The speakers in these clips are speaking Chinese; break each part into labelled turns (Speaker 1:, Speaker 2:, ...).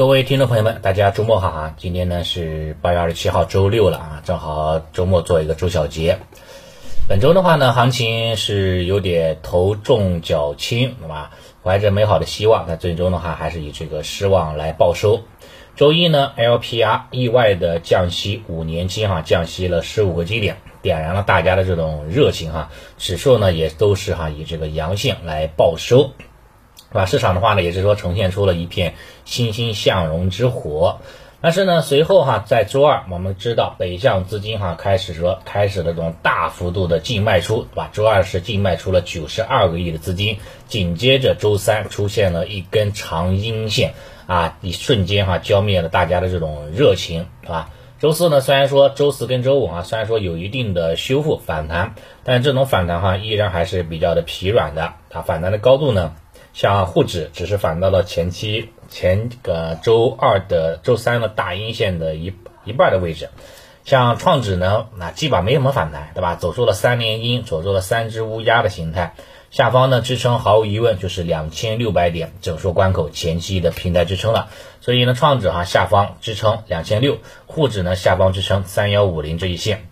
Speaker 1: 各位听众朋友们，大家周末好啊！今天呢是八月二十七号，周六了啊，正好周末做一个周小结。本周的话呢，行情是有点头重脚轻，对吧？怀着美好的希望，但最终的话还是以这个失望来报收。周一呢，LPR 意外的降息五年期哈，降息了十五个基点，点燃了大家的这种热情哈。指数呢也都是哈以这个阳线来报收。是吧？市场的话呢，也是说呈现出了一片欣欣向荣之火。但是呢，随后哈，在周二，我们知道北向资金哈开始说开始的这种大幅度的净卖出，对吧？周二是净卖出了九十二个亿的资金，紧接着周三出现了一根长阴线啊，一瞬间哈浇灭了大家的这种热情，啊？周四呢，虽然说周四跟周五啊，虽然说有一定的修复反弹，但这种反弹哈依然还是比较的疲软的它，反弹的高度呢？像沪指只是反到了前期前个周二的周三的大阴线的一一半的位置，像创指呢，那基本没什么反弹，对吧？走出了三连阴，走出了三只乌鸦的形态，下方呢支撑毫无疑问就是两千六百点整数关口前期的平台支撑了，所以呢，创指哈下方支撑两千六，沪指呢下方支撑三幺五零这一线，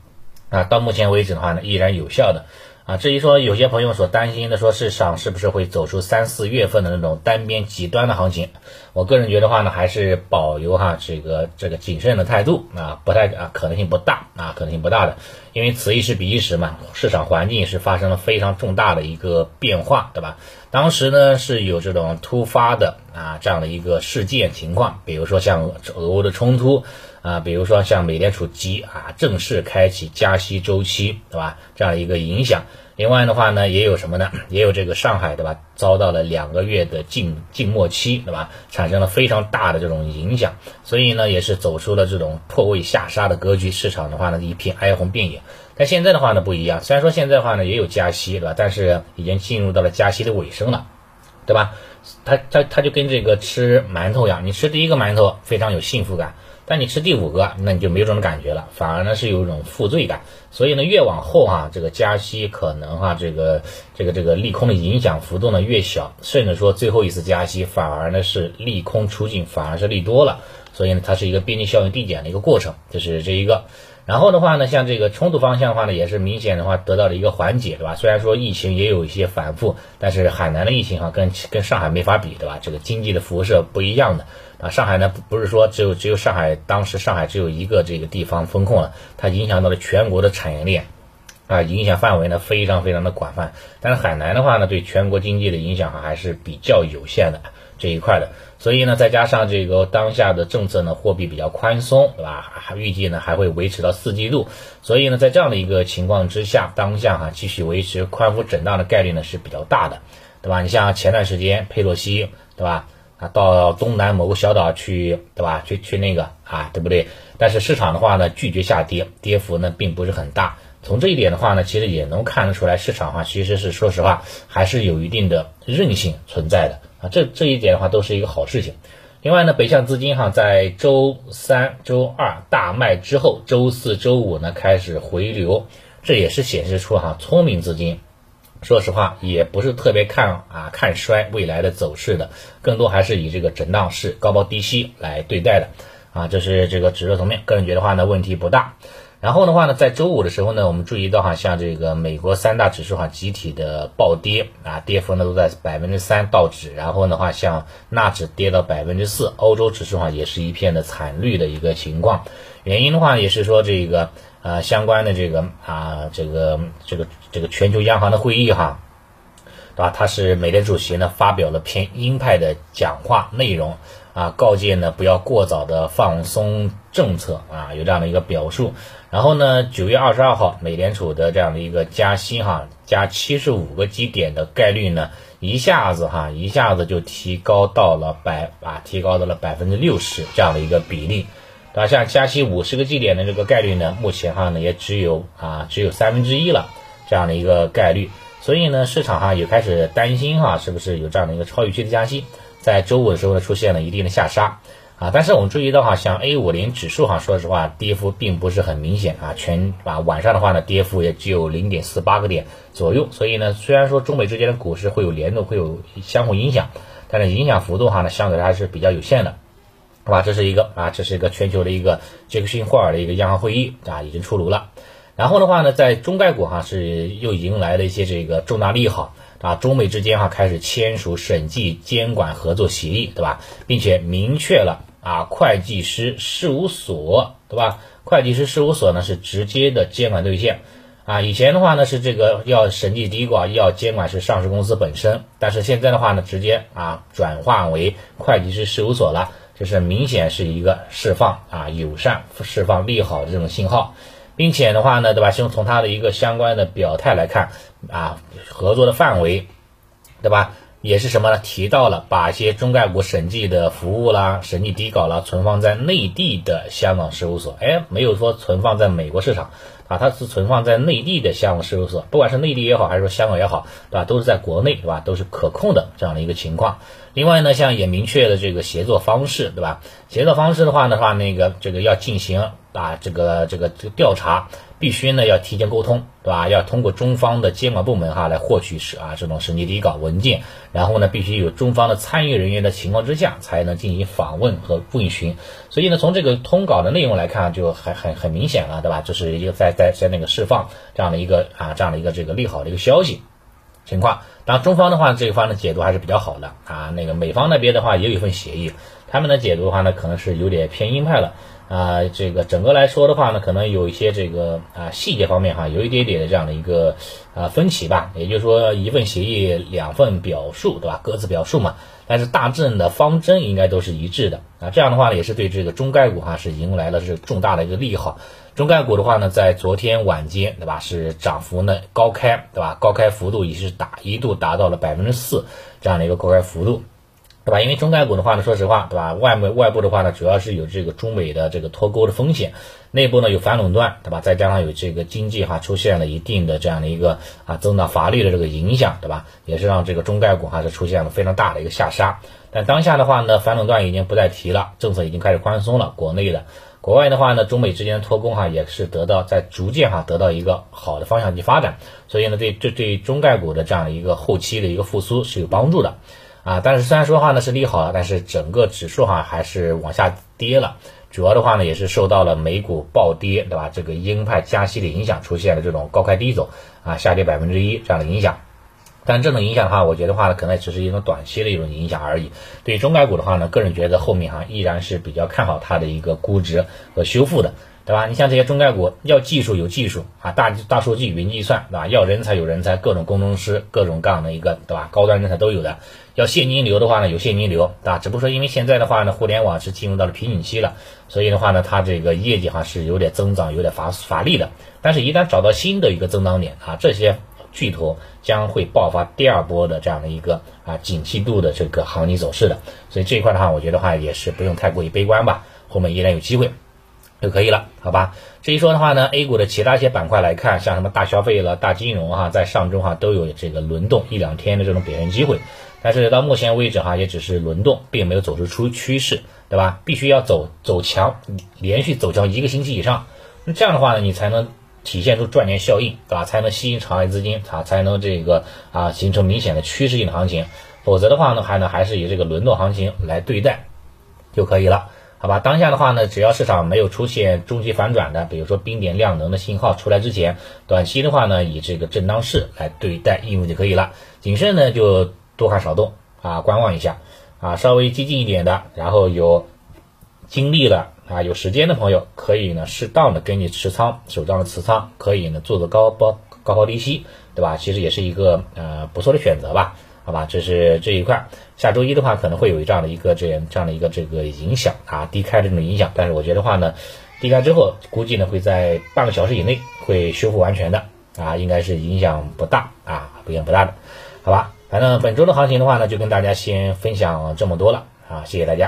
Speaker 1: 啊，到目前为止的话呢，依然有效的。啊，至于说有些朋友所担心的，说市场是不是会走出三四月份的那种单边极端的行情，我个人觉得话呢，还是保留哈这个这个谨慎的态度啊，不太啊可能性不大啊，可能性不大的，因为此一时彼一时嘛，市场环境是发生了非常重大的一个变化，对吧？当时呢是有这种突发的啊这样的一个事件情况，比如说像俄乌的冲突啊，比如说像美联储急啊正式开启加息周期，对吧？这样一个影响。另外的话呢，也有什么呢？也有这个上海，对吧？遭到了两个月的静静默期，对吧？产生了非常大的这种影响，所以呢，也是走出了这种破位下杀的格局。市场的话呢，一片哀鸿遍野。但现在的话呢，不一样。虽然说现在的话呢，也有加息，对吧？但是已经进入到了加息的尾声了，对吧？它它它就跟这个吃馒头一样，你吃第一个馒头非常有幸福感。但你吃第五个，那你就没有这种感觉了，反而呢是有一种负罪感。所以呢，越往后啊，这个加息可能哈，这个这个这个利空的影响幅度呢越小，甚至说最后一次加息反而呢是利空出尽，反而是利多了。所以呢，它是一个边际效应递减的一个过程，这是这一个。然后的话呢，像这个冲突方向的话呢，也是明显的话得到了一个缓解，对吧？虽然说疫情也有一些反复，但是海南的疫情哈跟跟上海没法比，对吧？这个经济的辐射不一样的啊。上海呢不是说只有只有上海，当时上海只有一个这个地方风控了，它影响到了全国的产业链啊，影响范围呢非常非常的广泛。但是海南的话呢，对全国经济的影响还是比较有限的。这一块的，所以呢，再加上这个当下的政策呢，货币比较宽松，对吧？还预计呢还会维持到四季度，所以呢，在这样的一个情况之下，当下哈继续维持宽幅震荡的概率呢是比较大的，对吧？你像前段时间佩洛西，对吧？啊，到东南某个小岛去，对吧？去去那个啊，对不对？但是市场的话呢，拒绝下跌，跌幅呢并不是很大。从这一点的话呢，其实也能看得出来，市场哈其实是说实话还是有一定的韧性存在的。啊，这这一点的话都是一个好事情。另外呢，北向资金哈在周三、周二大卖之后，周四周五呢开始回流，这也是显示出哈聪明资金，说实话也不是特别看啊看衰未来的走势的，更多还是以这个震荡式高抛低吸来对待的。啊，这是这个指数层面，个人觉得话呢问题不大。然后的话呢，在周五的时候呢，我们注意到哈，像这个美国三大指数哈集体的暴跌啊，跌幅呢都在百分之三道指，然后的话像纳指跌到百分之四，欧洲指数哈也是一片的惨绿的一个情况。原因的话也是说这个呃相关的这个啊这个这个这个全球央行的会议哈，对吧？他是美联主席呢发表了偏鹰派的讲话内容。啊，告诫呢不要过早的放松政策啊，有这样的一个表述。然后呢，九月二十二号，美联储的这样的一个加息哈，加七十五个基点的概率呢，一下子哈，一下子就提高到了百啊，提高到了百分之六十这样的一个比例。啊，像加息五十个基点的这个概率呢，目前哈呢也只有啊只有三分之一了这样的一个概率。所以呢，市场哈也开始担心哈，是不是有这样的一个超预期的加息？在周五的时候呢，出现了一定的下杀啊，但是我们注意到哈，像 A 五零指数哈，说实话跌幅并不是很明显啊，全啊晚上的话呢，跌幅也只有零点四八个点左右，所以呢，虽然说中美之间的股市会有联动，会有相互影响，但是影响幅度哈呢，相对还是比较有限的。好吧，这是一个啊，这是一个全球的一个杰克逊霍尔的一个央行会议啊，已经出炉了。然后的话呢，在中概股哈是又迎来了一些这个重大利好啊，中美之间哈开始签署审计监管合作协议，对吧？并且明确了啊，会计师事务所，对吧？会计师事务所呢是直接的监管对象啊。以前的话呢是这个要审计第一个要监管是上市公司本身，但是现在的话呢直接啊转化为会计师事务所了。就是明显是一个释放啊友善、释放利好的这种信号，并且的话呢，对吧？从从它的一个相关的表态来看啊，合作的范围，对吧？也是什么呢？提到了把一些中概股审计的服务啦、审计底稿啦存放在内地的香港事务所，哎，没有说存放在美国市场啊，它是存放在内地的项目事务所，不管是内地也好，还是说香港也好，对吧？都是在国内，对吧？都是可控的这样的一个情况。另外呢，像也明确了这个协作方式，对吧？协作方式的话的话，那个这个要进行啊，这个这个这个调查，必须呢要提前沟通，对吧？要通过中方的监管部门哈来获取是啊这种审计底稿文件，然后呢必须有中方的参与人员的情况之下，才能进行访问和问询。所以呢，从这个通稿的内容来看，就很很很明显了，对吧？这是一个在在在那个释放这样的一个啊这样的一个这个利好的一个消息。情况，当然中方的话，这一方的解读还是比较好的啊。那个美方那边的话，也有一份协议，他们的解读的话呢，可能是有点偏鹰派了啊。这个整个来说的话呢，可能有一些这个啊细节方面哈，有一点点的这样的一个啊分歧吧。也就是说，一份协议两份表述，对吧？各自表述嘛。但是大致的方针应该都是一致的啊。这样的话呢，也是对这个中概股哈是迎来了是重大的一个利好。中概股的话呢，在昨天晚间，对吧？是涨幅呢高开，对吧？高开幅度也是达一度达到了百分之四这样的一个高开幅度，对吧？因为中概股的话呢，说实话，对吧？外部外部的话呢，主要是有这个中美的这个脱钩的风险，内部呢有反垄断，对吧？再加上有这个经济哈出现了一定的这样的一个啊增长乏力的这个影响，对吧？也是让这个中概股还是出现了非常大的一个下杀。但当下的话呢，反垄断已经不再提了，政策已经开始宽松了，国内的。国外的话呢，中美之间的脱钩哈，也是得到在逐渐哈得到一个好的方向去发展，所以呢，对这对中概股的这样的一个后期的一个复苏是有帮助的啊。但是虽然说话呢是利好了，但是整个指数哈还是往下跌了，主要的话呢也是受到了美股暴跌，对吧？这个鹰派加息的影响，出现了这种高开低走啊，下跌百分之一这样的影响。但这种影响的话，我觉得话呢，可能只是一种短期的一种影响而已。对于中概股的话呢，个人觉得后面哈依然是比较看好它的一个估值和修复的，对吧？你像这些中概股，要技术有技术啊，大大数据、云计算，对吧？要人才有人才，各种工程师，各种各样的一个，对吧？高端人才都有的。要现金流的话呢，有现金流，对吧？只不过说因为现在的话呢，互联网是进入到了瓶颈期了，所以的话呢，它这个业绩哈是有点增长，有点乏乏力的。但是，一旦找到新的一个增长点啊，这些。巨头将会爆发第二波的这样的一个啊景气度的这个行情走势的，所以这一块的话，我觉得话也是不用太过于悲观吧，后面依然有机会就可以了，好吧？这一说的话呢，A 股的其他一些板块来看，像什么大消费了、大金融哈，在上周哈都有这个轮动一两天的这种表现机会，但是到目前为止哈，也只是轮动，并没有走出出趋势，对吧？必须要走走强，连续走强一个星期以上，那这样的话呢，你才能。体现出赚钱效应，对吧？才能吸引场外资金，啊才能这个啊形成明显的趋势性的行情。否则的话呢，还呢还是以这个轮动行情来对待就可以了，好吧？当下的话呢，只要市场没有出现中期反转的，比如说冰点量能的信号出来之前，短期的话呢，以这个震荡市来对待应付就可以了。谨慎呢就多看少动啊，观望一下啊，稍微激进一点的，然后有精力了。啊，有时间的朋友可以呢，适当的给你持仓，手上的持仓可以呢，做个高抛高抛低吸，对吧？其实也是一个呃不错的选择吧，好吧？这是这一块。下周一的话可能会有这样的一个这样这样的一个这个影响啊，低开的这种影响。但是我觉得话呢，低开之后估计呢会在半个小时以内会修复完全的啊，应该是影响不大啊，影响不大的，好吧？反正本周的行情的话呢，就跟大家先分享这么多了啊，谢谢大家。